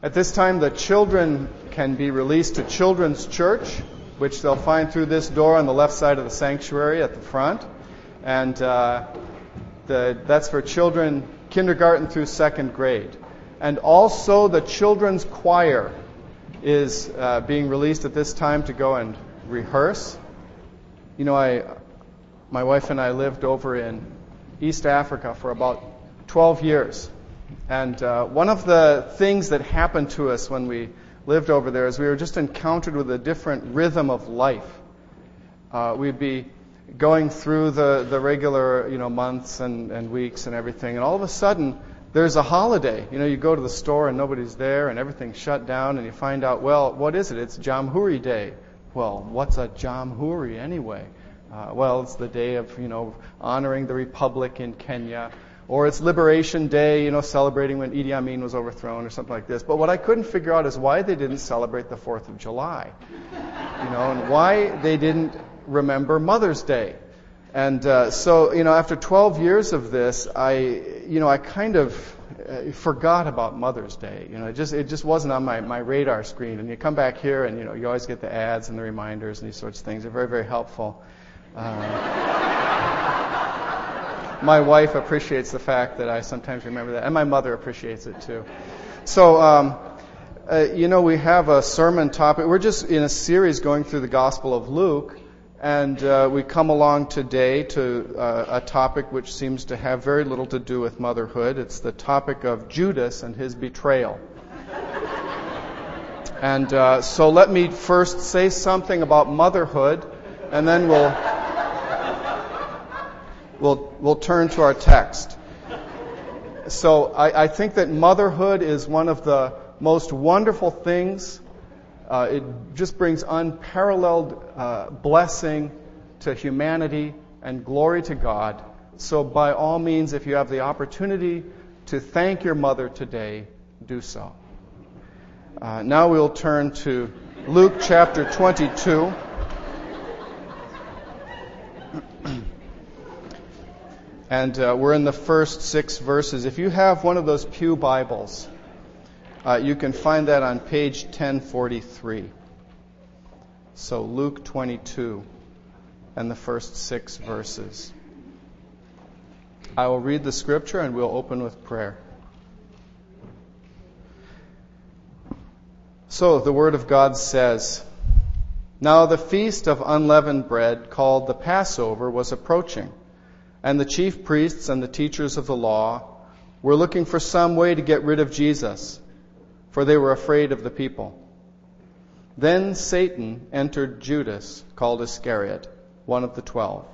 At this time, the children can be released to Children's Church, which they'll find through this door on the left side of the sanctuary at the front. And uh, the, that's for children kindergarten through second grade. And also, the children's choir is uh, being released at this time to go and rehearse. You know, I, my wife and I lived over in East Africa for about 12 years. And uh, one of the things that happened to us when we lived over there is we were just encountered with a different rhythm of life. Uh, we'd be going through the, the regular, you know, months and, and weeks and everything, and all of a sudden, there's a holiday. You know, you go to the store and nobody's there and everything's shut down and you find out, well, what is it? It's Jamhuri Day. Well, what's a Jamhuri anyway? Uh, well, it's the day of, you know, honoring the republic in Kenya. Or it's Liberation Day, you know, celebrating when Idi Amin was overthrown or something like this. But what I couldn't figure out is why they didn't celebrate the 4th of July. You know, and why they didn't remember Mother's Day. And uh, so, you know, after 12 years of this, I, you know, I kind of uh, forgot about Mother's Day. You know, it just it just wasn't on my, my radar screen. And you come back here, and you know, you always get the ads and the reminders and these sorts of things. They're very very helpful. Uh, my wife appreciates the fact that I sometimes remember that, and my mother appreciates it too. So. Um, uh, you know, we have a sermon topic. We're just in a series going through the Gospel of Luke, and uh, we come along today to uh, a topic which seems to have very little to do with motherhood. It's the topic of Judas and his betrayal. and uh, so let me first say something about motherhood, and then we'll we'll we'll turn to our text. So I, I think that motherhood is one of the most wonderful things. Uh, it just brings unparalleled uh, blessing to humanity and glory to God. So, by all means, if you have the opportunity to thank your mother today, do so. Uh, now we'll turn to Luke chapter 22. And uh, we're in the first six verses. If you have one of those Pew Bibles, uh, you can find that on page 1043. So, Luke 22 and the first six verses. I will read the scripture and we'll open with prayer. So, the Word of God says Now the feast of unleavened bread, called the Passover, was approaching, and the chief priests and the teachers of the law were looking for some way to get rid of Jesus for they were afraid of the people. Then Satan entered Judas, called Iscariot, one of the twelve.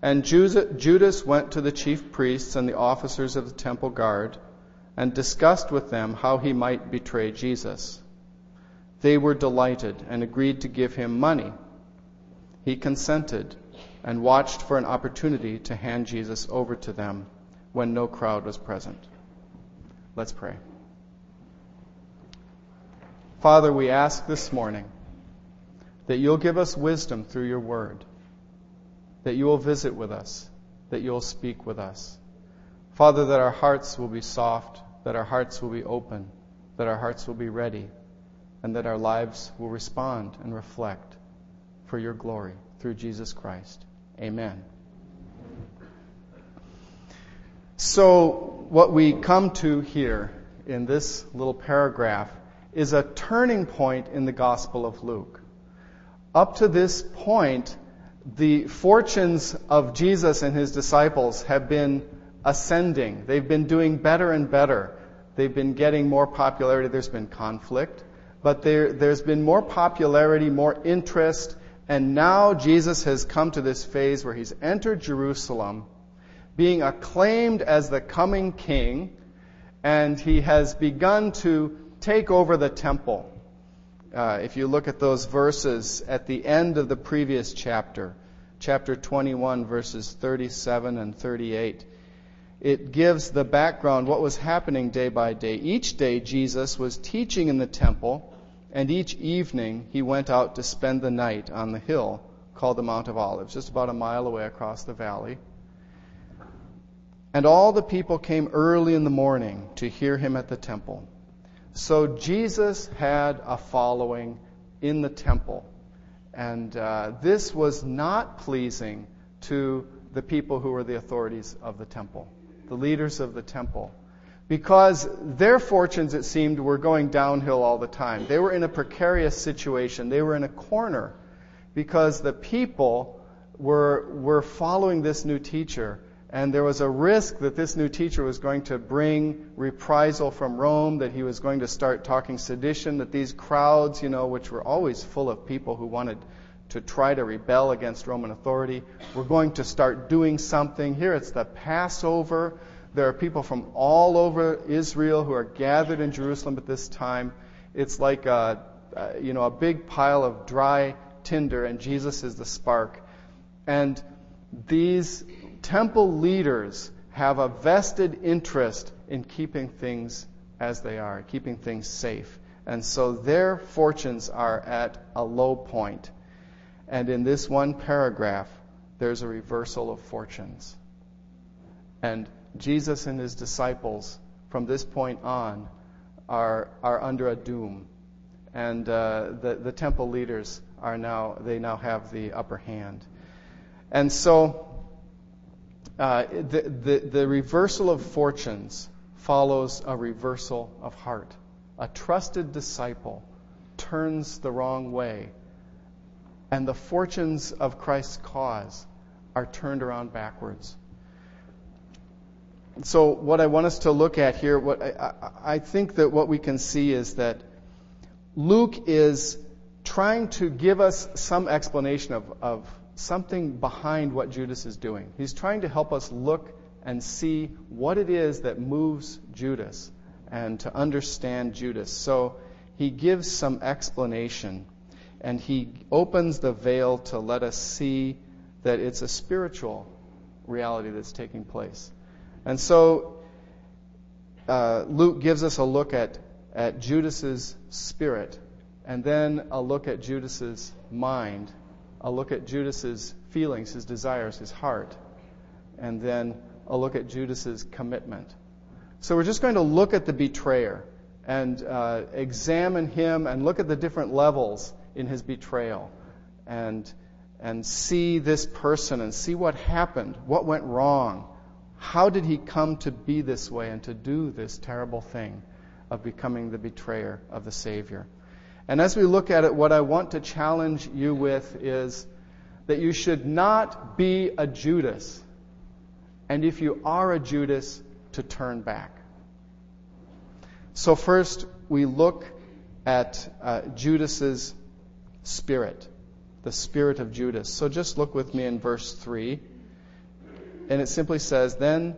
And Judas went to the chief priests and the officers of the temple guard and discussed with them how he might betray Jesus. They were delighted and agreed to give him money. He consented and watched for an opportunity to hand Jesus over to them when no crowd was present. Let's pray. Father, we ask this morning that you'll give us wisdom through your word, that you will visit with us, that you'll speak with us. Father, that our hearts will be soft, that our hearts will be open, that our hearts will be ready, and that our lives will respond and reflect for your glory through Jesus Christ. Amen. So, what we come to here in this little paragraph is a turning point in the Gospel of Luke. Up to this point, the fortunes of Jesus and his disciples have been ascending. They've been doing better and better. They've been getting more popularity. There's been conflict, but there, there's been more popularity, more interest, and now Jesus has come to this phase where he's entered Jerusalem, being acclaimed as the coming king, and he has begun to take over the temple. Uh, if you look at those verses at the end of the previous chapter, chapter 21, verses 37 and 38, it gives the background, what was happening day by day. Each day, Jesus was teaching in the temple, and each evening, he went out to spend the night on the hill called the Mount of Olives, just about a mile away across the valley. And all the people came early in the morning to hear him at the temple. So Jesus had a following in the temple. And uh, this was not pleasing to the people who were the authorities of the temple, the leaders of the temple. Because their fortunes, it seemed, were going downhill all the time. They were in a precarious situation. They were in a corner because the people were, were following this new teacher and there was a risk that this new teacher was going to bring reprisal from Rome, that he was going to start talking sedition, that these crowds, you know, which were always full of people who wanted to try to rebel against Roman authority, were going to start doing something. Here it's the Passover. There are people from all over Israel who are gathered in Jerusalem at this time. It's like a, you know, a big pile of dry tinder, and Jesus is the spark. And these temple leaders have a vested interest in keeping things as they are, keeping things safe. And so their fortunes are at a low point. And in this one paragraph, there's a reversal of fortunes. And Jesus and his disciples, from this point on, are, are under a doom. And uh, the, the temple leaders are now, they now have the upper hand. And so uh, the, the, the reversal of fortunes follows a reversal of heart. A trusted disciple turns the wrong way, and the fortunes of Christ's cause are turned around backwards. So, what I want us to look at here, what I, I think that what we can see is that Luke is trying to give us some explanation of, of something behind what Judas is doing. He's trying to help us look and see what it is that moves Judas and to understand Judas. So he gives some explanation and he opens the veil to let us see that it's a spiritual reality that's taking place. And so uh, Luke gives us a look at, at Judas's spirit and then a look at Judas's mind I'll look at Judas's feelings, his desires, his heart, and then I'll look at Judas's commitment. So we're just going to look at the betrayer and uh, examine him and look at the different levels in his betrayal and and see this person and see what happened, what went wrong. How did he come to be this way and to do this terrible thing of becoming the betrayer of the Savior? And as we look at it, what I want to challenge you with is that you should not be a Judas. And if you are a Judas, to turn back. So, first, we look at uh, Judas's spirit, the spirit of Judas. So, just look with me in verse 3. And it simply says, Then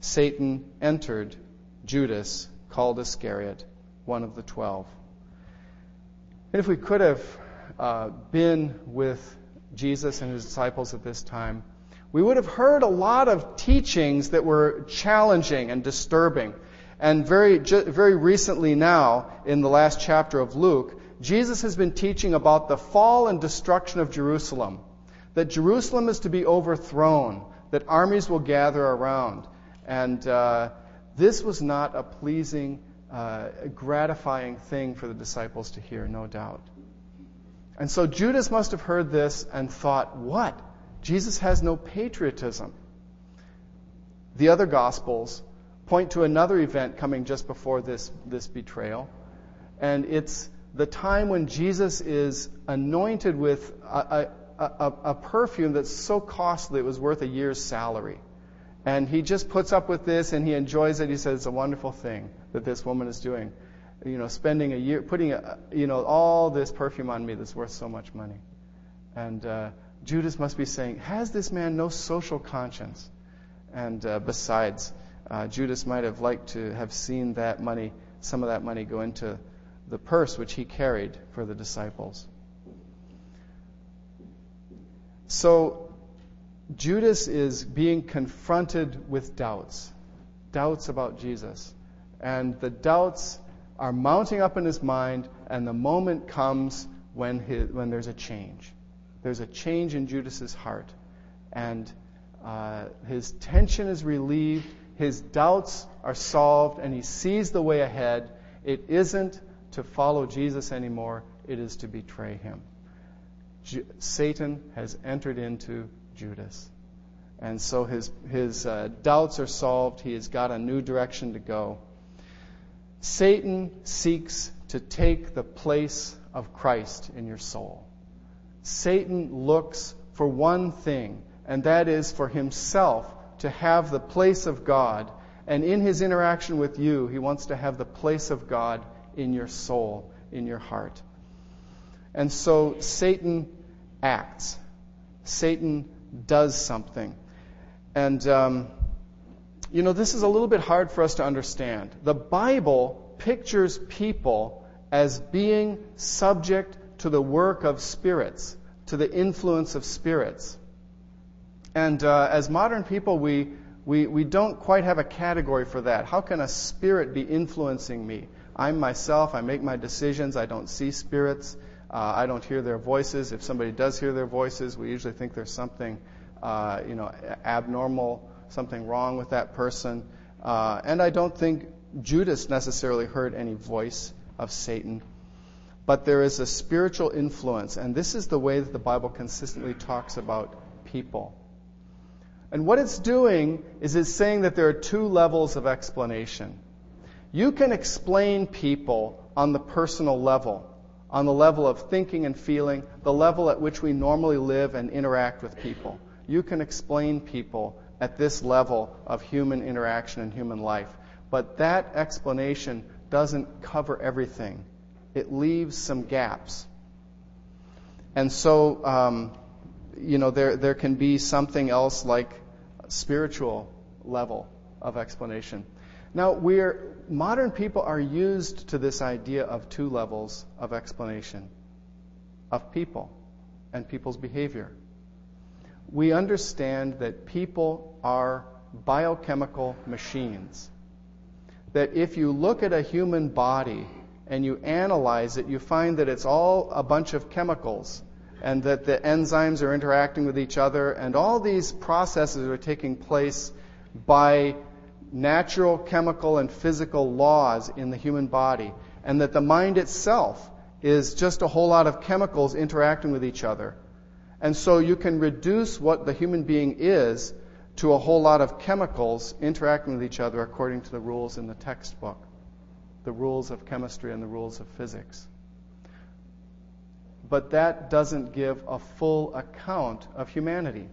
Satan entered Judas, called Iscariot, one of the twelve. And if we could have uh, been with Jesus and his disciples at this time, we would have heard a lot of teachings that were challenging and disturbing. And very, very recently now, in the last chapter of Luke, Jesus has been teaching about the fall and destruction of Jerusalem. That Jerusalem is to be overthrown, that armies will gather around. And uh, this was not a pleasing uh, gratifying thing for the disciples to hear, no doubt. And so Judas must have heard this and thought, what? Jesus has no patriotism. The other Gospels point to another event coming just before this, this betrayal. And it's the time when Jesus is anointed with a, a, a, perfume that's so costly it was worth a year's salary. And he just puts up with this and he enjoys it. He says it's a wonderful thing that this woman is doing. You know, spending a year, putting, a, you know, all this perfume on me that's worth so much money. And uh, Judas must be saying, has this man no social conscience? And uh, besides, uh, Judas might have liked to have seen that money, some of that money go into the purse which he carried for the disciples. So Judas is being confronted with doubts, doubts about Jesus. And the doubts are mounting up in his mind, and the moment comes when, his, when there's a change. There's a change in Judas's heart. And uh, his tension is relieved, his doubts are solved, and he sees the way ahead, It isn't to follow Jesus anymore, it is to betray him. Satan has entered into Judas. And so his, his uh, doubts are solved. He has got a new direction to go. Satan seeks to take the place of Christ in your soul. Satan looks for one thing, and that is for himself to have the place of God. And in his interaction with you, he wants to have the place of God in your soul, in your heart. And so Satan acts. Satan does something. And, um, you know, this is a little bit hard for us to understand. The Bible pictures people as being subject to the work of spirits, to the influence of spirits. And uh, as modern people, we, we, we don't quite have a category for that. How can a spirit be influencing me? I'm myself, I make my decisions, I don't see spirits, uh, I don't hear their voices. If somebody does hear their voices, we usually think there's something uh, you know, abnormal, something wrong with that person. Uh, and I don't think Judas necessarily heard any voice of Satan. But there is a spiritual influence, and this is the way that the Bible consistently talks about people. And what it's doing is it's saying that there are two levels of explanation. You can explain people on the personal level, on the level of thinking and feeling, the level at which we normally live and interact with people you can explain people at this level of human interaction and human life. But that explanation doesn't cover everything, it leaves some gaps. And so, um, you know, there, there can be something else like spiritual level of explanation. Now, we're, modern people are used to this idea of two levels of explanation of people and people's behavior we understand that people are biochemical machines. That if you look at a human body and you analyze it, you find that it's all a bunch of chemicals and that the enzymes are interacting with each other and all these processes are taking place by natural, chemical, and physical laws in the human body, and that the mind itself is just a whole lot of chemicals interacting with each other. And so you can reduce what the human being is to a whole lot of chemicals interacting with each other according to the rules in the textbook, the rules of chemistry and the rules of physics. But that doesn't give a full account of humanity.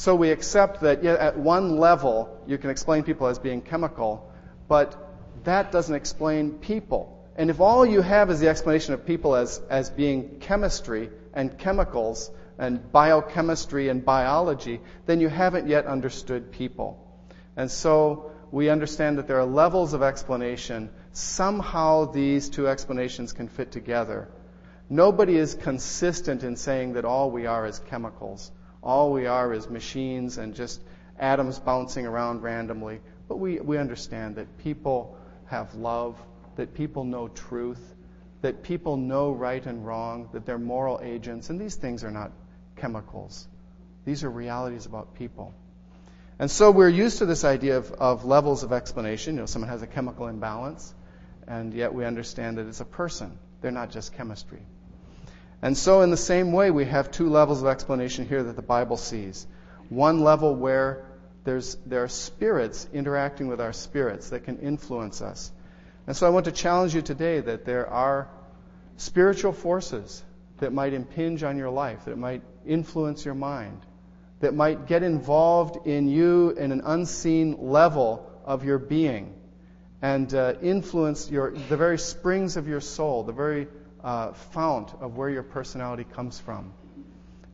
So we accept that yeah, at one level you can explain people as being chemical, but that doesn't explain people. And if all you have is the explanation of people as, as being chemistry and chemicals, and biochemistry and biology, then you haven't yet understood people. And so we understand that there are levels of explanation. Somehow these two explanations can fit together. Nobody is consistent in saying that all we are is chemicals. All we are is machines and just atoms bouncing around randomly. But we, we understand that people have love, that people know truth, that people know right and wrong, that they're moral agents, and these things are not chemicals. These are realities about people. And so we're used to this idea of, of levels of explanation. You know, someone has a chemical imbalance, and yet we understand that it's a person. They're not just chemistry. And so, in the same way, we have two levels of explanation here that the Bible sees. One level where there's, there are spirits interacting with our spirits that can influence us. And so, I want to challenge you today that there are spiritual forces that might impinge on your life, that might influence your mind, that might get involved in you in an unseen level of your being and uh, influence your, the very springs of your soul, the very uh, fount of where your personality comes from.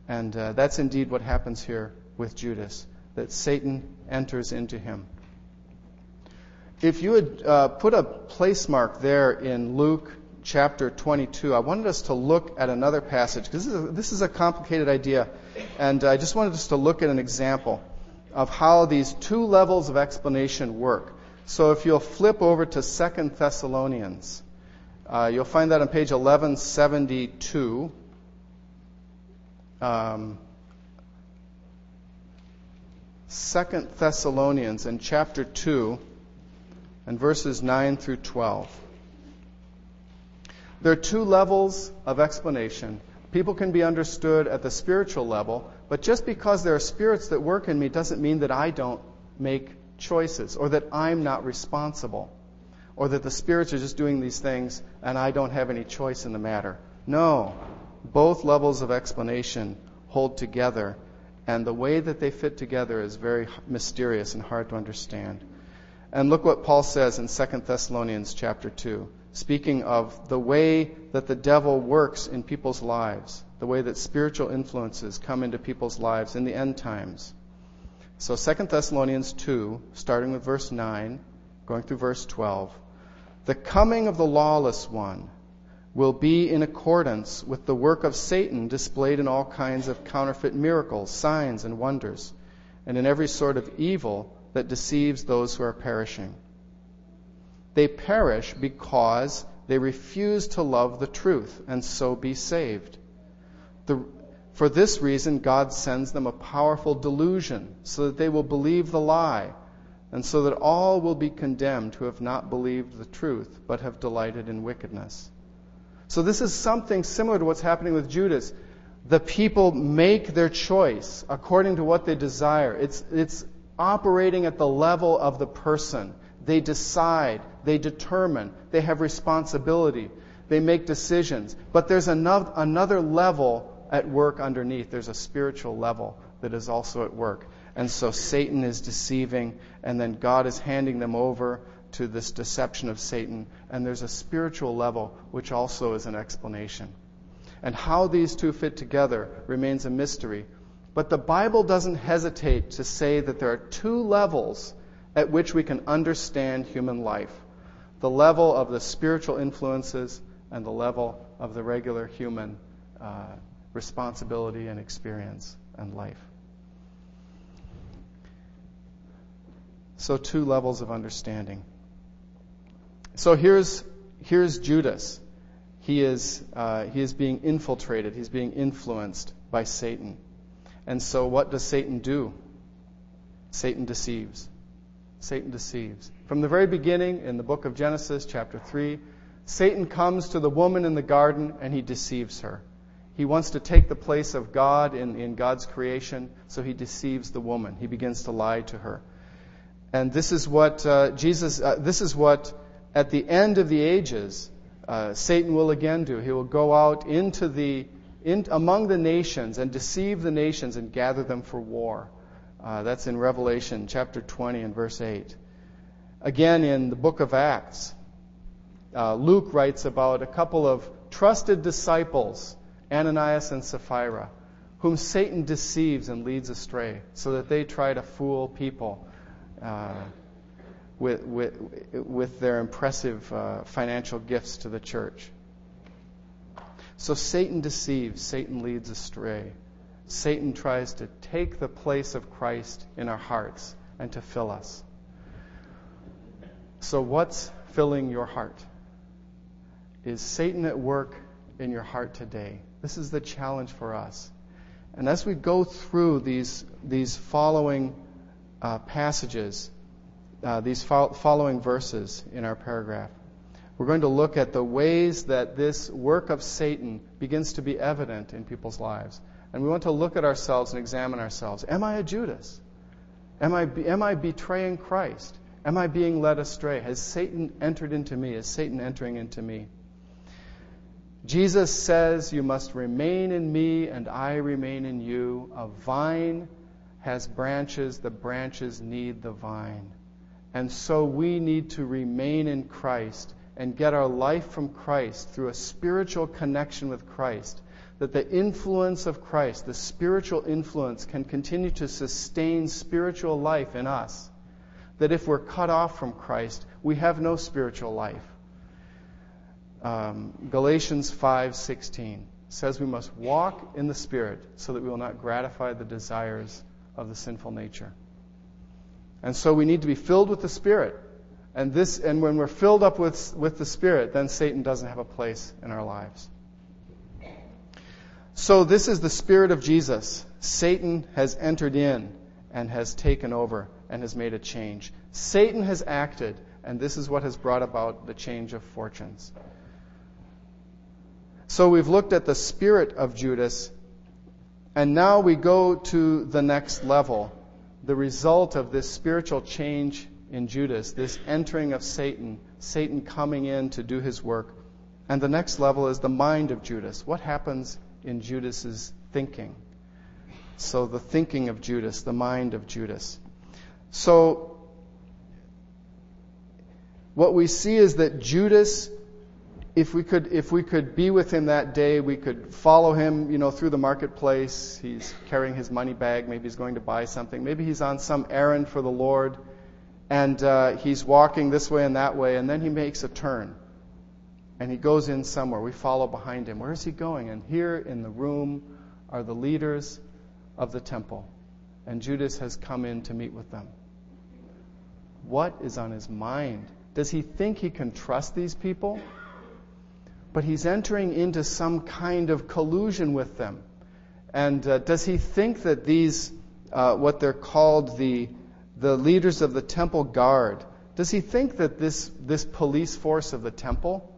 And uh, that's indeed what happens here with Judas, that Satan enters into him. If you would uh, put a place mark there in Luke chapter 22, I wanted us to look at another passage because this, this, is a complicated idea. And I just wanted us to look at an example of how these two levels of explanation work. So if you'll flip over to 2 Thessalonians, uh, you'll find that on page 1172. Um, 2 Thessalonians in chapter 2 and verses 9 through 12. There are two levels of explanation. People can be understood at the spiritual level, but just because there are spirits that work in me doesn't mean that I don't make choices or that I'm not responsible or that the spirits are just doing these things and I don't have any choice in the matter. No. Both levels of explanation hold together, and the way that they fit together is very mysterious and hard to understand. And look what Paul says in 2 Thessalonians chapter 2, speaking of the way that the devil works in people's lives, the way that spiritual influences come into people's lives in the end times. So 2 Thessalonians 2, starting with verse 9, going through verse 12. The coming of the lawless one will be in accordance with the work of Satan displayed in all kinds of counterfeit miracles, signs, and wonders, and in every sort of evil that deceives those who are perishing. They perish because they refuse to love the truth and so be saved. The, for this reason, God sends them a powerful delusion so that they will believe the lie, and so that all will be condemned who have not believed the truth but have delighted in wickedness. So, this is something similar to what's happening with Judas. The people make their choice according to what they desire. It's, it's operating at the level of the person. They decide, they determine, they have responsibility, they make decisions. But there's another, another level at work underneath. There's a spiritual level that is also at work. And so Satan is deceiving, and then God is handing them over to this deception of Satan. And there's a spiritual level, which also is an explanation. And how these two fit together remains a mystery. But the Bible doesn't hesitate to say that there are two levels at which we can understand human life the level of the spiritual influences and the level of the regular human uh, responsibility and experience and life. So, two levels of understanding. So, here's, here's Judas. He is, uh, he is being infiltrated, he's being influenced by Satan. And so, what does Satan do? Satan deceives. Satan deceives. From the very beginning in the book of Genesis, chapter 3, Satan comes to the woman in the garden and he deceives her. He wants to take the place of God in, in God's creation, so he deceives the woman. He begins to lie to her. And this is what uh, Jesus, uh, this is what at the end of the ages, uh, Satan will again do. He will go out into the, in, among the nations and deceive the nations and gather them for war. Uh, that's in Revelation chapter 20 and verse 8. Again, in the book of Acts, uh, Luke writes about a couple of trusted disciples Ananias and Sapphira, whom Satan deceives and leads astray, so that they try to fool people uh, with, with, with, their impressive uh, financial gifts to the church. So Satan deceives, Satan leads astray. Satan tries to take the place of Christ in our hearts and to fill us. So, what's filling your heart? Is Satan at work in your heart today? This is the challenge for us. And as we go through these, these following uh, passages, uh, these fo- following verses in our paragraph, we're going to look at the ways that this work of Satan begins to be evident in people's lives. And we want to look at ourselves and examine ourselves. Am I a Judas? Am I, am I betraying Christ? Am I being led astray? Has Satan entered into me? Is Satan entering into me? Jesus says, You must remain in me, and I remain in you. A vine has branches, the branches need the vine. And so we need to remain in Christ and get our life from Christ through a spiritual connection with Christ. That the influence of Christ, the spiritual influence, can continue to sustain spiritual life in us. That if we're cut off from Christ, we have no spiritual life um, Galatians 5:16 says we must walk in the Spirit so that we will not gratify the desires of the sinful nature. And so we need to be filled with the Spirit. And this, and when we're filled up with, with the Spirit, then Satan doesn't have a place in our lives. So this is the Spirit of Jesus. Satan has entered in and has taken over and has made a change. Satan has acted, and this is what has brought about the change of fortunes. So we've looked at the spirit of Judas, and now we go to the next level. The result of this spiritual change in Judas, this entering of Satan, Satan coming in to do his work. And the next level is the mind of Judas. What happens in Judas's thinking? So the thinking of Judas, the mind of Judas. So what we see is that Judas if we could if we could be with him that day, we could follow him, you know, through the marketplace. He's carrying his money bag. Maybe he's going to buy something. Maybe he's on some errand for the Lord, and uh, he's walking this way and that way, and then he makes a turn, and he goes in somewhere. We follow behind him. Where is he going? And here in the room are the leaders of the temple, and Judas has come in to meet with them. What is on his mind? Does he think he can trust these people? But he's entering into some kind of collusion with them. And uh, does he think that these, uh, what they're called the, the leaders of the temple guard, does he think that this, this police force of the temple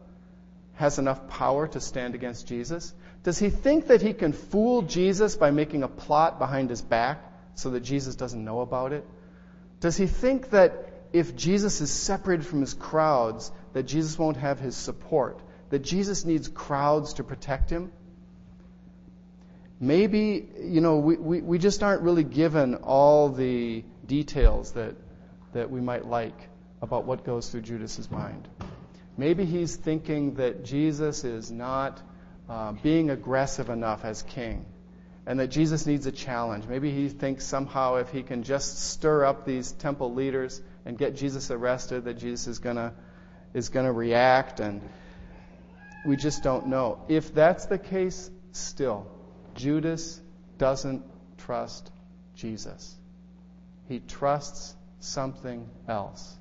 has enough power to stand against Jesus? Does he think that he can fool Jesus by making a plot behind his back so that Jesus doesn't know about it? Does he think that if Jesus is separated from his crowds, that Jesus won't have his support? That Jesus needs crowds to protect him? Maybe, you know, we, we, we just aren't really given all the details that, that we might like about what goes through Judas's mind. Maybe he's thinking that Jesus is not uh, being aggressive enough as king and that Jesus needs a challenge. Maybe he thinks somehow if he can just stir up these temple leaders and get Jesus arrested, that Jesus is going to is going to react and we just don't know. If that's the case, still, Judas doesn't trust Jesus. He trusts something else.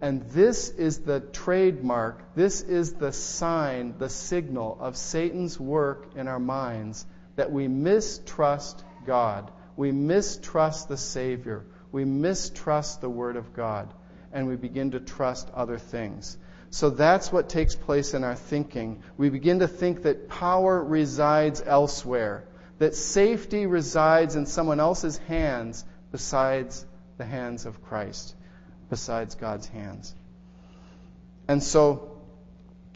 And this is the trademark, this is the sign, the signal of Satan's work in our minds that we mistrust God. We mistrust the Savior. We mistrust the Word of God. And we begin to trust other things. So that's what takes place in our thinking. We begin to think that power resides elsewhere, that safety resides in someone else's hands besides the hands of Christ, besides God's hands. And so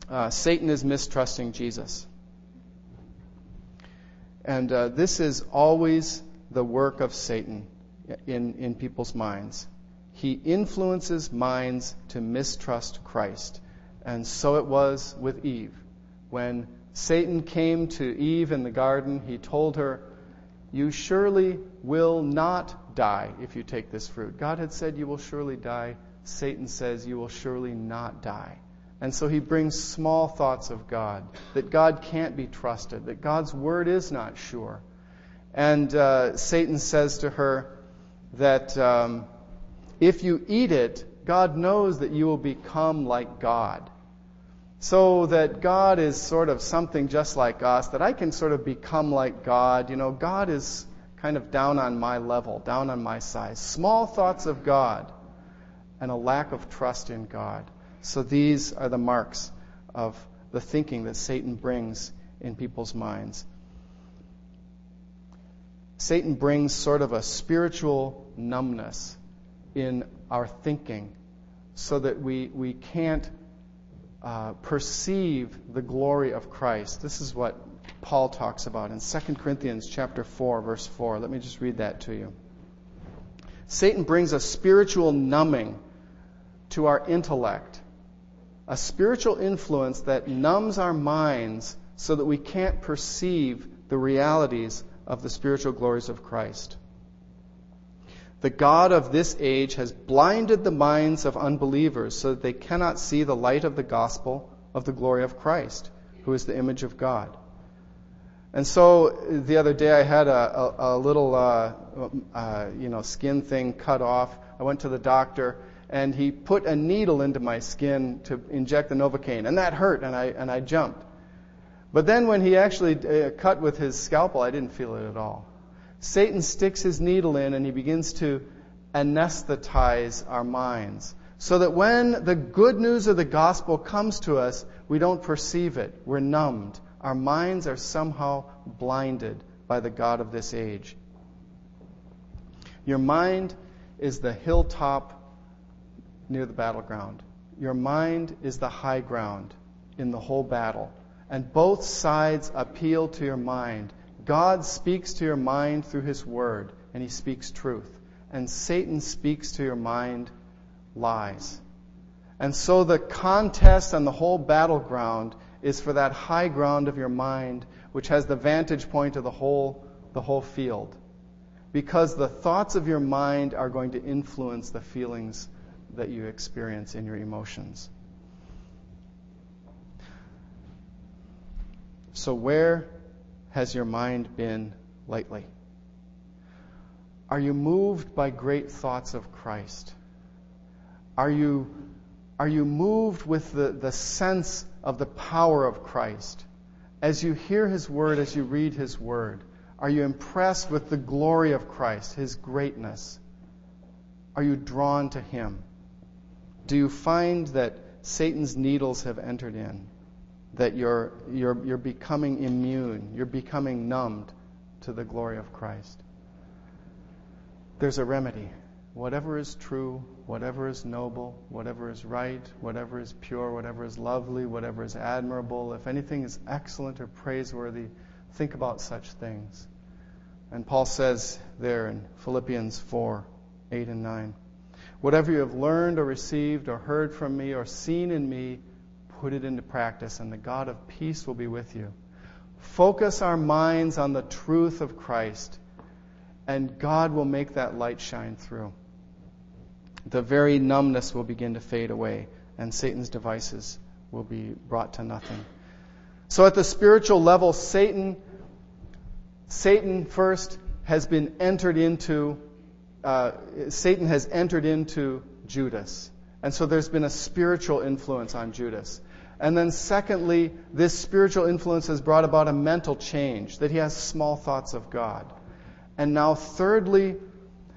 uh, Satan is mistrusting Jesus. And uh, this is always the work of Satan in, in people's minds. He influences minds to mistrust Christ. And so it was with Eve. When Satan came to Eve in the garden, he told her, You surely will not die if you take this fruit. God had said, You will surely die. Satan says, You will surely not die. And so he brings small thoughts of God, that God can't be trusted, that God's word is not sure. And uh, Satan says to her that um, if you eat it, God knows that you will become like God. So that God is sort of something just like us, that I can sort of become like God. You know, God is kind of down on my level, down on my size. Small thoughts of God and a lack of trust in God. So these are the marks of the thinking that Satan brings in people's minds. Satan brings sort of a spiritual numbness in our thinking so that we, we can't uh, perceive the glory of Christ. This is what Paul talks about in 2 Corinthians chapter 4 verse 4. Let me just read that to you. Satan brings a spiritual numbing to our intellect, a spiritual influence that numbs our minds so that we can't perceive the realities of the spiritual glories of Christ. The God of this age has blinded the minds of unbelievers so that they cannot see the light of the gospel of the glory of Christ, who is the image of God. And so the other day I had a, a, a little, uh, uh, you know, skin thing cut off. I went to the doctor and he put a needle into my skin to inject the Novocaine, and that hurt, and I and I jumped. But then when he actually uh, cut with his scalpel, I didn't feel it at all. Satan sticks his needle in and he begins to anesthetize our minds. So that when the good news of the gospel comes to us, we don't perceive it. We're numbed. Our minds are somehow blinded by the God of this age. Your mind is the hilltop near the battleground. Your mind is the high ground in the whole battle. And both sides appeal to your mind. God speaks to your mind through His Word, and He speaks truth. And Satan speaks to your mind lies. And so the contest and the whole battleground is for that high ground of your mind, which has the vantage point of the whole, the whole field. Because the thoughts of your mind are going to influence the feelings that you experience in your emotions. So, where has your mind been lately? Are you moved by great thoughts of Christ? Are you, are you moved with the, the sense of the power of Christ? As you hear His Word, as you read His Word, are you impressed with the glory of Christ, His greatness? Are you drawn to Him? Do you find that Satan's needles have entered in? That you're, you're, you're becoming immune, you're becoming numbed to the glory of Christ? There's a remedy. Whatever is true, whatever is noble, whatever is right, whatever is pure, whatever is lovely, whatever is admirable, if anything is excellent or praiseworthy, think about such things. And Paul says there in Philippians 4 8 and 9. Whatever you have learned or received or heard from me or seen in me, put it into practice, and the God of peace will be with you. Focus our minds on the truth of Christ, and God will make that light shine through. The very numbness will begin to fade away, and Satan's devices will be brought to nothing. So at the spiritual level, Satan, Satan first has been entered into uh, Satan has entered into Judas. And so there's been a spiritual influence on Judas. And then, secondly, this spiritual influence has brought about a mental change, that he has small thoughts of God. And now, thirdly,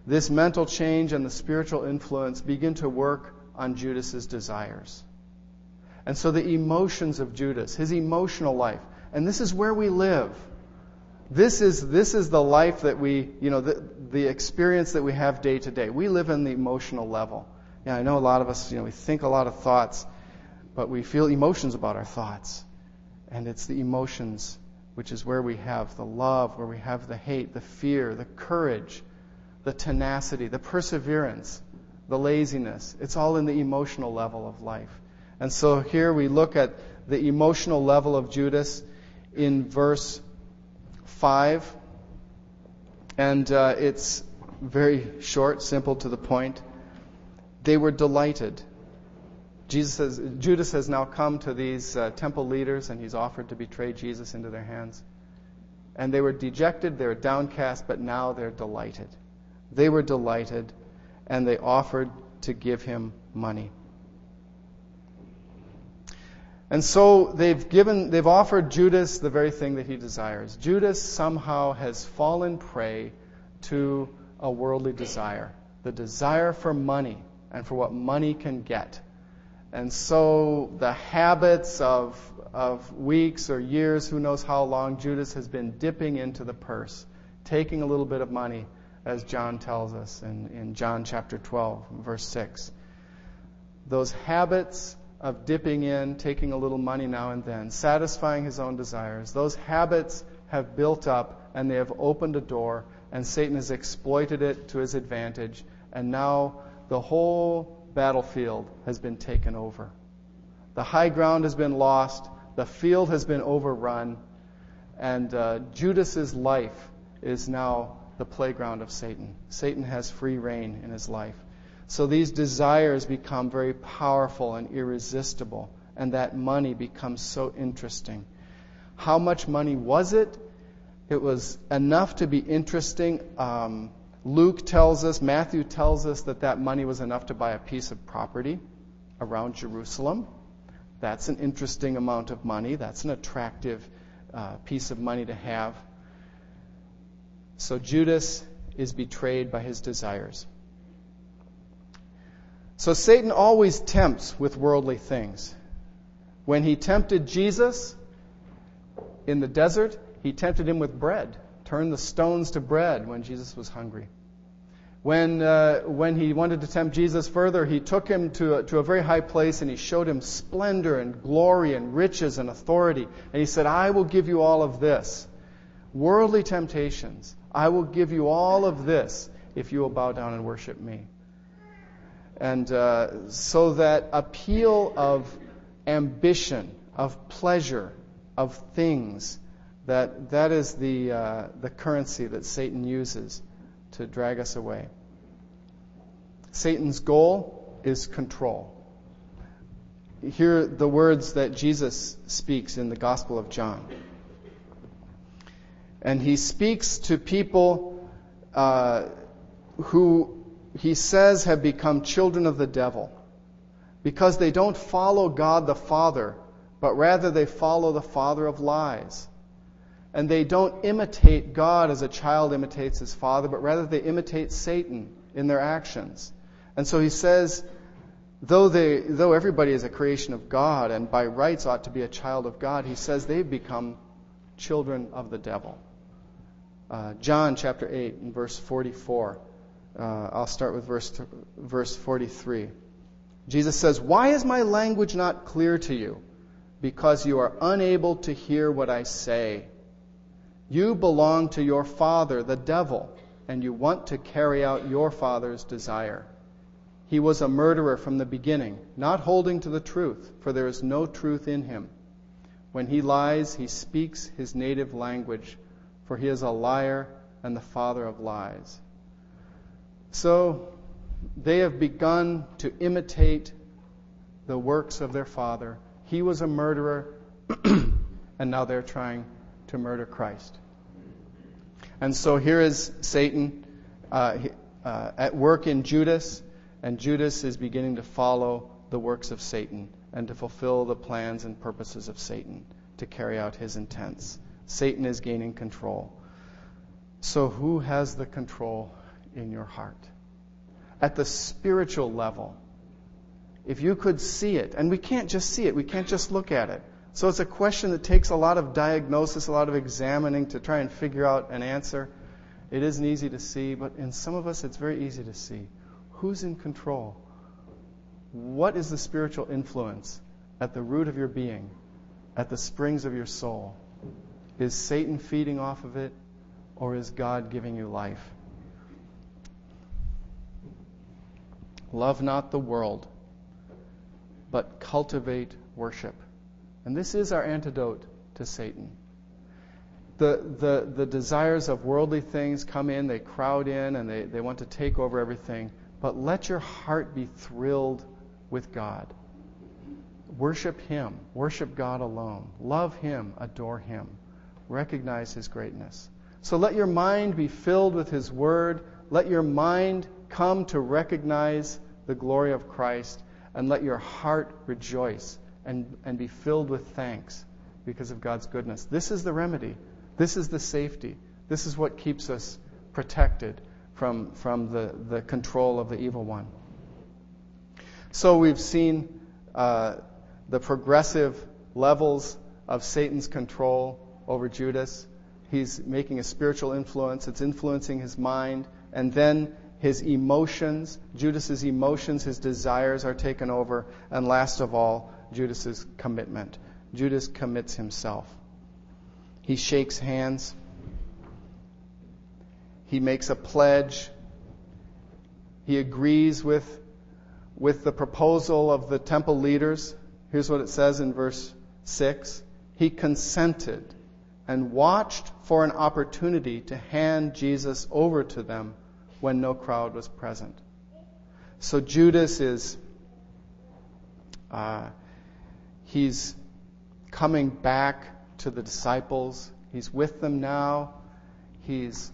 this mental change and the spiritual influence begin to work on Judas's desires. And so the emotions of Judas, his emotional life, and this is where we live. This is, this is the life that we, you know, the, the experience that we have day to day. We live in the emotional level. Yeah, I know a lot of us, you know, we think a lot of thoughts, but we feel emotions about our thoughts. And it's the emotions which is where we have the love, where we have the hate, the fear, the courage, the tenacity, the perseverance, the laziness. It's all in the emotional level of life. And so here we look at the emotional level of Judas in verse 5. And uh, it's very short, simple, to the point. They were delighted. Jesus has, Judas has now come to these uh, temple leaders and he's offered to betray Jesus into their hands. And they were dejected, they were downcast, but now they're delighted. They were delighted and they offered to give him money. And so they've given, they've offered Judas the very thing that he desires. Judas somehow has fallen prey to a worldly desire, the desire for money and for what money can get. And so the habits of, of weeks or years, who knows how long, Judas has been dipping into the purse, taking a little bit of money, as John tells us in, in John chapter 12, verse 6. Those habits of dipping in, taking a little money now and then, satisfying his own desires, those habits have built up and they have opened a door, and Satan has exploited it to his advantage, and now the whole battlefield has been taken over. The high ground has been lost, the field has been overrun, and uh, Judas's life is now the playground of Satan. Satan has free rein in his life. So these desires become very powerful and irresistible, and that money becomes so interesting. How much money was it? It was enough to be interesting. Um, Luke tells us, Matthew tells us that that money was enough to buy a piece of property around Jerusalem. That's an interesting amount of money. That's an attractive uh, piece of money to have. So Judas is betrayed by his desires. So Satan always tempts with worldly things. When he tempted Jesus, in the desert, he tempted him with bread, turned the stones to bread when Jesus was hungry. When, uh, when he wanted to tempt Jesus further, he took him to a, to a very high place and he showed him splendor and glory and riches and authority. And he said, I will give you all of this. Worldly temptations. I will give you all of this if you will bow down and worship me. And uh, so that appeal of ambition, of pleasure, of things, that, that is the, uh, the currency that Satan uses to drag us away. Satan's goal is control. Hear the words that Jesus speaks in the Gospel of John. And he speaks to people uh, who he says have become children of the devil because they don't follow God the Father, but rather they follow the father of lies and they don't imitate God as a child imitates his father, but rather they imitate Satan in their actions. And so he says, though they, though everybody is a creation of God and by rights ought to be a child of God, he says they've become children of the devil. Uh, John chapter 8 and verse 44. Uh, I'll start with verse, verse 43. Jesus says, Why is my language not clear to you? Because you are unable to hear what I say. You belong to your father, the devil, and you want to carry out your father's desire. He was a murderer from the beginning, not holding to the truth, for there is no truth in him. When he lies, he speaks his native language, for he is a liar and the father of lies. So, they have begun to imitate the works of their father. He was a murderer, and now they're trying to murder Christ. And so here is Satan uh, uh, at work in Judas, and Judas is beginning to follow the works of Satan and to fulfill the plans and purposes of Satan to carry out his intents. Satan is gaining control. So, who has the control in your heart? At the spiritual level, if you could see it, and we can't just see it, we can't just look at it. So it's a question that takes a lot of diagnosis, a lot of examining to try and figure out an answer. It isn't easy to see, but in some of us it's very easy to see. Who's in control? What is the spiritual influence at the root of your being, at the springs of your soul? Is Satan feeding off of it, or is God giving you life? Love not the world, but cultivate worship. And this is our antidote to Satan. The, the, the desires of worldly things come in, they crowd in, and they, they want to take over everything. But let your heart be thrilled with God. Worship Him. Worship God alone. Love Him. Adore Him. Recognize His greatness. So let your mind be filled with His Word. Let your mind come to recognize the glory of Christ. And let your heart rejoice and, and be filled with thanks because of God's goodness. This is the remedy. This is the safety. This is what keeps us protected from, from the, the control of the evil one. So we've seen uh, the progressive levels of Satan's control over Judas. He's making a spiritual influence, it's influencing his mind, and then his emotions, Judas's emotions, his desires are taken over, and last of all, Judas's commitment. Judas commits himself. He shakes hands. He makes a pledge. He agrees with, with the proposal of the temple leaders. Here's what it says in verse 6. He consented and watched for an opportunity to hand Jesus over to them when no crowd was present. So Judas is uh, He's coming back to the disciples. He's with them now. He's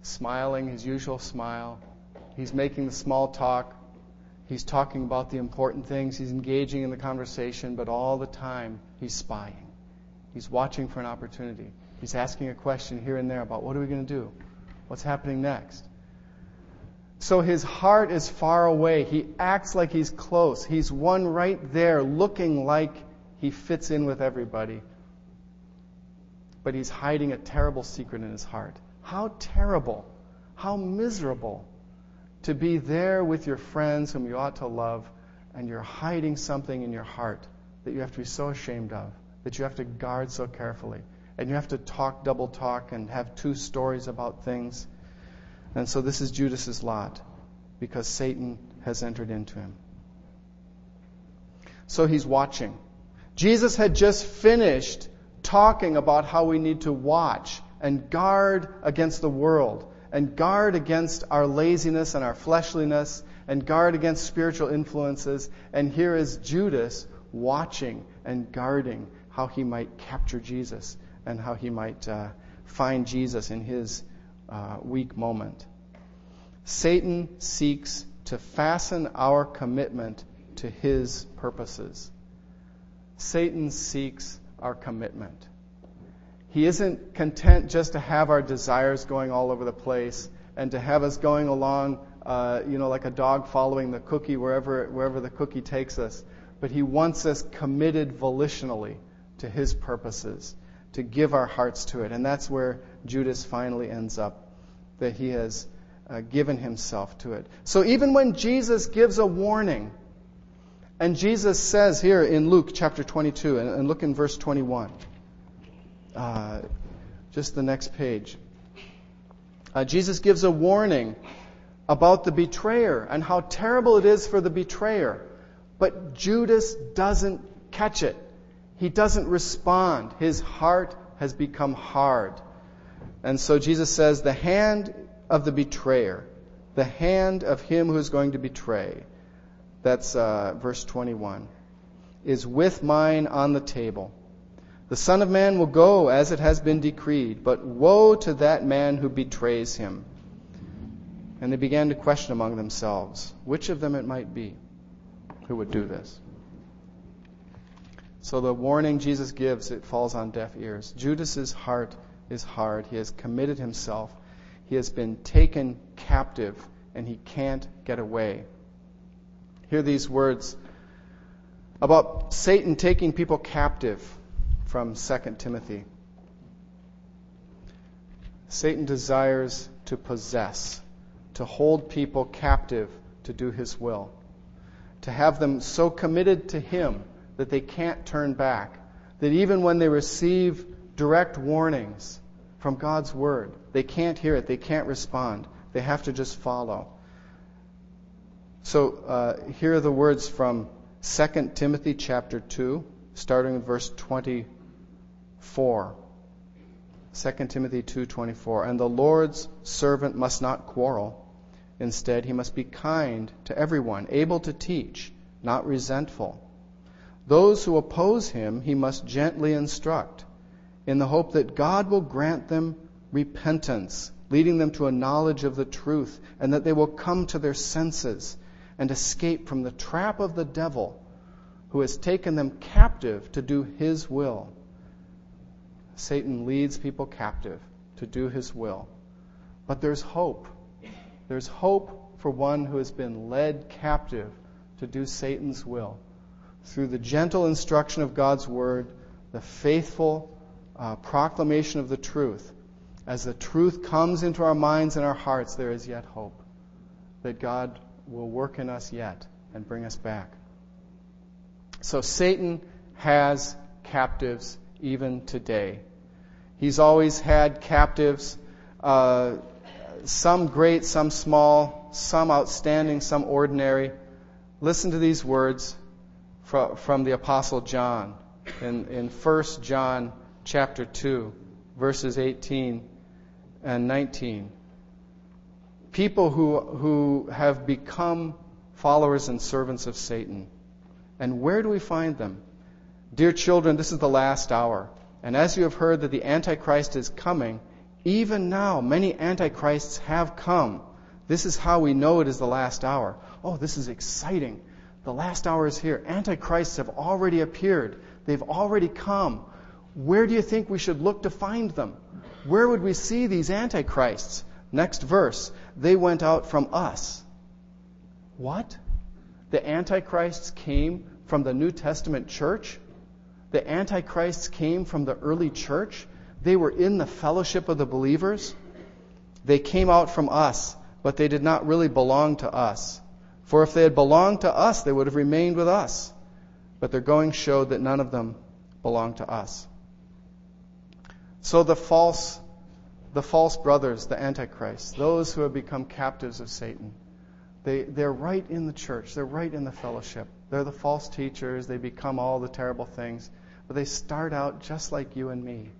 smiling his usual smile. He's making the small talk. He's talking about the important things. He's engaging in the conversation, but all the time he's spying. He's watching for an opportunity. He's asking a question here and there about what are we going to do? What's happening next? So his heart is far away. He acts like he's close. He's one right there, looking like he fits in with everybody. but he's hiding a terrible secret in his heart. How terrible, how miserable to be there with your friends whom you ought to love, and you're hiding something in your heart that you have to be so ashamed of, that you have to guard so carefully, and you have to talk double talk and have two stories about things. And so this is Judas's lot because Satan has entered into him. So he's watching. Jesus had just finished talking about how we need to watch and guard against the world and guard against our laziness and our fleshliness and guard against spiritual influences. And here is Judas watching and guarding how he might capture Jesus and how he might uh, find Jesus in his uh, weak moment. Satan seeks to fasten our commitment to his purposes. Satan seeks our commitment. He isn't content just to have our desires going all over the place and to have us going along, uh, you know, like a dog following the cookie wherever, wherever the cookie takes us. But he wants us committed volitionally to his purposes, to give our hearts to it. And that's where Judas finally ends up, that he has uh, given himself to it. So even when Jesus gives a warning, and Jesus says here in Luke chapter 22, and, and look in verse 21, uh, just the next page. Uh, Jesus gives a warning about the betrayer and how terrible it is for the betrayer. But Judas doesn't catch it. He doesn't respond. His heart has become hard. And so Jesus says, The hand of the betrayer, the hand of him who is going to betray, that's uh, verse 21, is with mine on the table. The Son of Man will go as it has been decreed, but woe to that man who betrays him. And they began to question among themselves which of them it might be who would do this. So the warning Jesus gives, it falls on deaf ears. Judas's heart is hard. He has committed himself. He has been taken captive and he can't get away. Hear these words about Satan taking people captive from 2 Timothy. Satan desires to possess, to hold people captive to do his will, to have them so committed to him that they can't turn back, that even when they receive direct warnings from God's word, they can't hear it, they can't respond, they have to just follow. So uh, here are the words from 2 Timothy chapter 2, starting with verse 20. 4. 2 Timothy 2:24 And the Lord's servant must not quarrel instead he must be kind to everyone able to teach not resentful those who oppose him he must gently instruct in the hope that God will grant them repentance leading them to a knowledge of the truth and that they will come to their senses and escape from the trap of the devil who has taken them captive to do his will Satan leads people captive to do his will. But there's hope. There's hope for one who has been led captive to do Satan's will. Through the gentle instruction of God's word, the faithful uh, proclamation of the truth, as the truth comes into our minds and our hearts, there is yet hope that God will work in us yet and bring us back. So Satan has captives even today. He's always had captives, uh, some great, some small, some outstanding, some ordinary. Listen to these words from, from the Apostle John in, in 1 John chapter 2, verses 18 and 19. People who, who have become followers and servants of Satan. And where do we find them? Dear children, this is the last hour. And as you have heard that the Antichrist is coming, even now many Antichrists have come. This is how we know it is the last hour. Oh, this is exciting. The last hour is here. Antichrists have already appeared. They've already come. Where do you think we should look to find them? Where would we see these Antichrists? Next verse. They went out from us. What? The Antichrists came from the New Testament church? the Antichrists came from the early church, They were in the fellowship of the believers. They came out from us, but they did not really belong to us. For if they had belonged to us, they would have remained with us. But their going showed that none of them belonged to us. So the false, the false brothers, the antichrists, those who have become captives of Satan, they, they're right in the church. They're right in the fellowship. They're the false teachers. They become all the terrible things. But they start out just like you and me.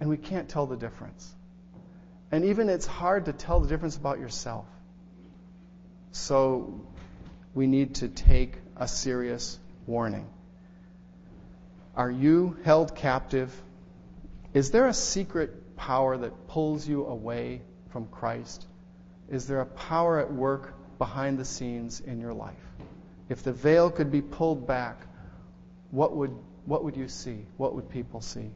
And we can't tell the difference. And even it's hard to tell the difference about yourself. So we need to take a serious warning. Are you held captive? Is there a secret power that pulls you away from Christ? Is there a power at work behind the scenes in your life? If the veil could be pulled back, what would, what would you see? What would people see?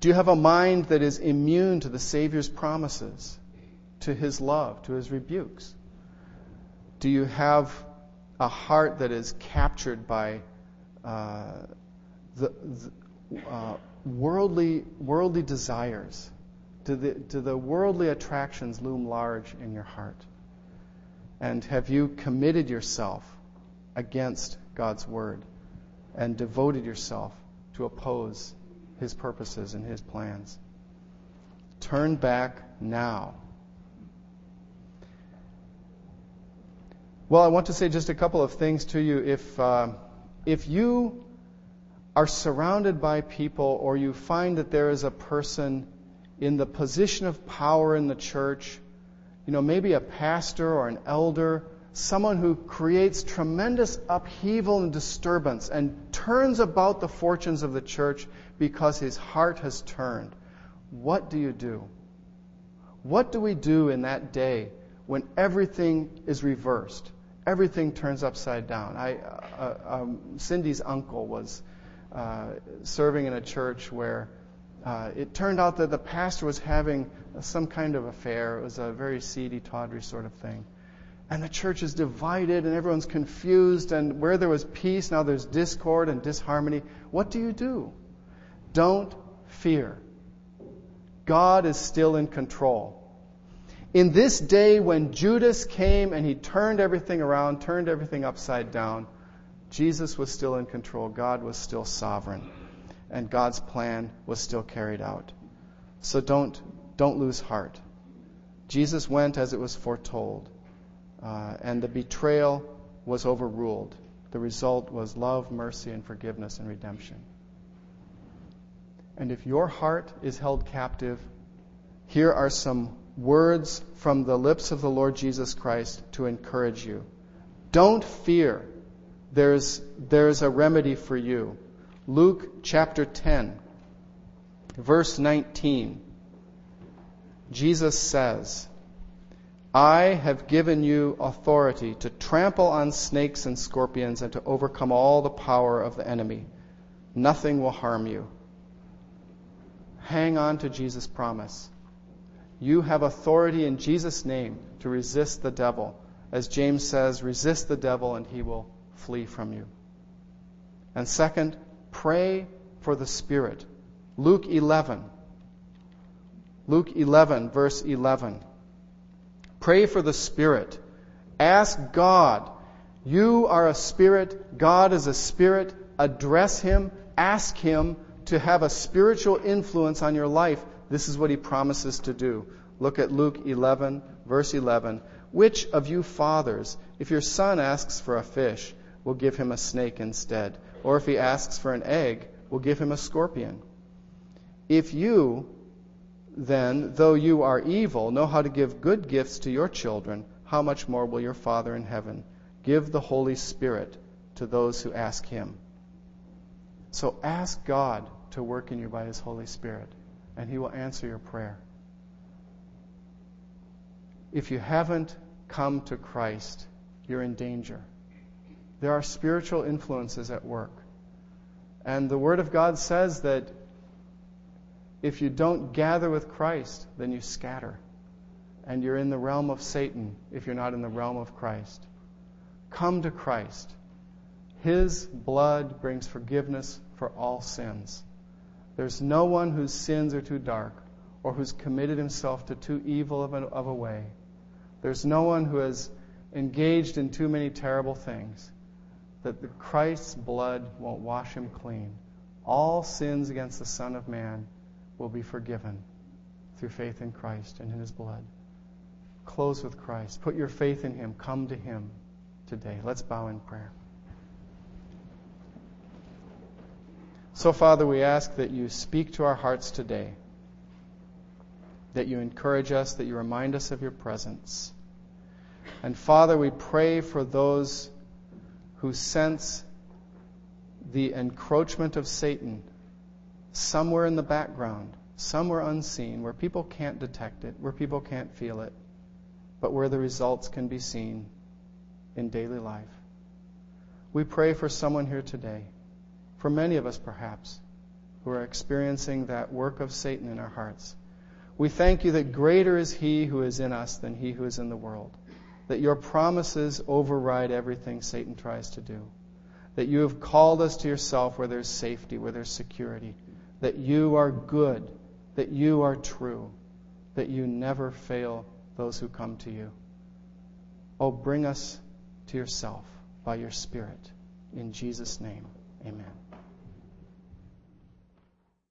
Do you have a mind that is immune to the Savior's promises, to his love, to his rebukes? Do you have a heart that is captured by uh, the, the uh, worldly, worldly desires? Do the, do the worldly attractions loom large in your heart? And have you committed yourself against God's word and devoted yourself to oppose his purposes and his plans? Turn back now. Well, I want to say just a couple of things to you. If, uh, if you are surrounded by people or you find that there is a person in the position of power in the church you know, maybe a pastor or an elder, someone who creates tremendous upheaval and disturbance and turns about the fortunes of the church because his heart has turned. What do you do? What do we do in that day when everything is reversed? Everything turns upside down. I, uh, um, Cindy's uncle was uh, serving in a church where uh, it turned out that the pastor was having some kind of affair. It was a very seedy, tawdry sort of thing. And the church is divided and everyone's confused, and where there was peace, now there's discord and disharmony. What do you do? Don't fear. God is still in control. In this day when Judas came and he turned everything around, turned everything upside down, Jesus was still in control. God was still sovereign and God's plan was still carried out. So don't, don't lose heart. Jesus went as it was foretold, uh, and the betrayal was overruled. The result was love, mercy, and forgiveness and redemption. And if your heart is held captive, here are some words from the lips of the Lord Jesus Christ to encourage you. Don't fear. There's, there's a remedy for you. Luke chapter 10, verse 19. Jesus says, I have given you authority to trample on snakes and scorpions and to overcome all the power of the enemy. Nothing will harm you. Hang on to Jesus' promise. You have authority in Jesus' name to resist the devil. As James says, resist the devil and he will flee from you. And second, Pray for the Spirit. Luke 11. Luke 11, verse 11. Pray for the Spirit. Ask God. You are a spirit. God is a spirit. Address Him. Ask Him to have a spiritual influence on your life. This is what He promises to do. Look at Luke 11, verse 11. Which of you fathers, if your son asks for a fish, will give him a snake instead? Or if he asks for an egg, we'll give him a scorpion. If you, then, though you are evil, know how to give good gifts to your children, how much more will your Father in heaven give the Holy Spirit to those who ask him? So ask God to work in you by his Holy Spirit, and he will answer your prayer. If you haven't come to Christ, you're in danger. There are spiritual influences at work. And the Word of God says that if you don't gather with Christ, then you scatter. And you're in the realm of Satan if you're not in the realm of Christ. Come to Christ. His blood brings forgiveness for all sins. There's no one whose sins are too dark or who's committed himself to too evil of a, of a way. There's no one who has engaged in too many terrible things that the Christ's blood won't wash him clean. All sins against the Son of Man will be forgiven through faith in Christ and in his blood. Close with Christ. Put your faith in him. Come to him today. Let's bow in prayer. So, Father, we ask that you speak to our hearts today, that you encourage us, that you remind us of your presence. And, Father, we pray for those who sense the encroachment of Satan somewhere in the background, somewhere unseen, where people can't detect it, where people can't feel it, but where the results can be seen in daily life. We pray for someone here today for many of us perhaps, who are experiencing that work of Satan in our hearts. We thank you that greater is He who is in us than He who is in the world, that your promises override everything Satan tries to do, that you have called us to yourself where there's safety, where there's security, that you are good, that you are true, that you never fail those who come to you. Oh, bring us to yourself by your Spirit. In Jesus' name, amen.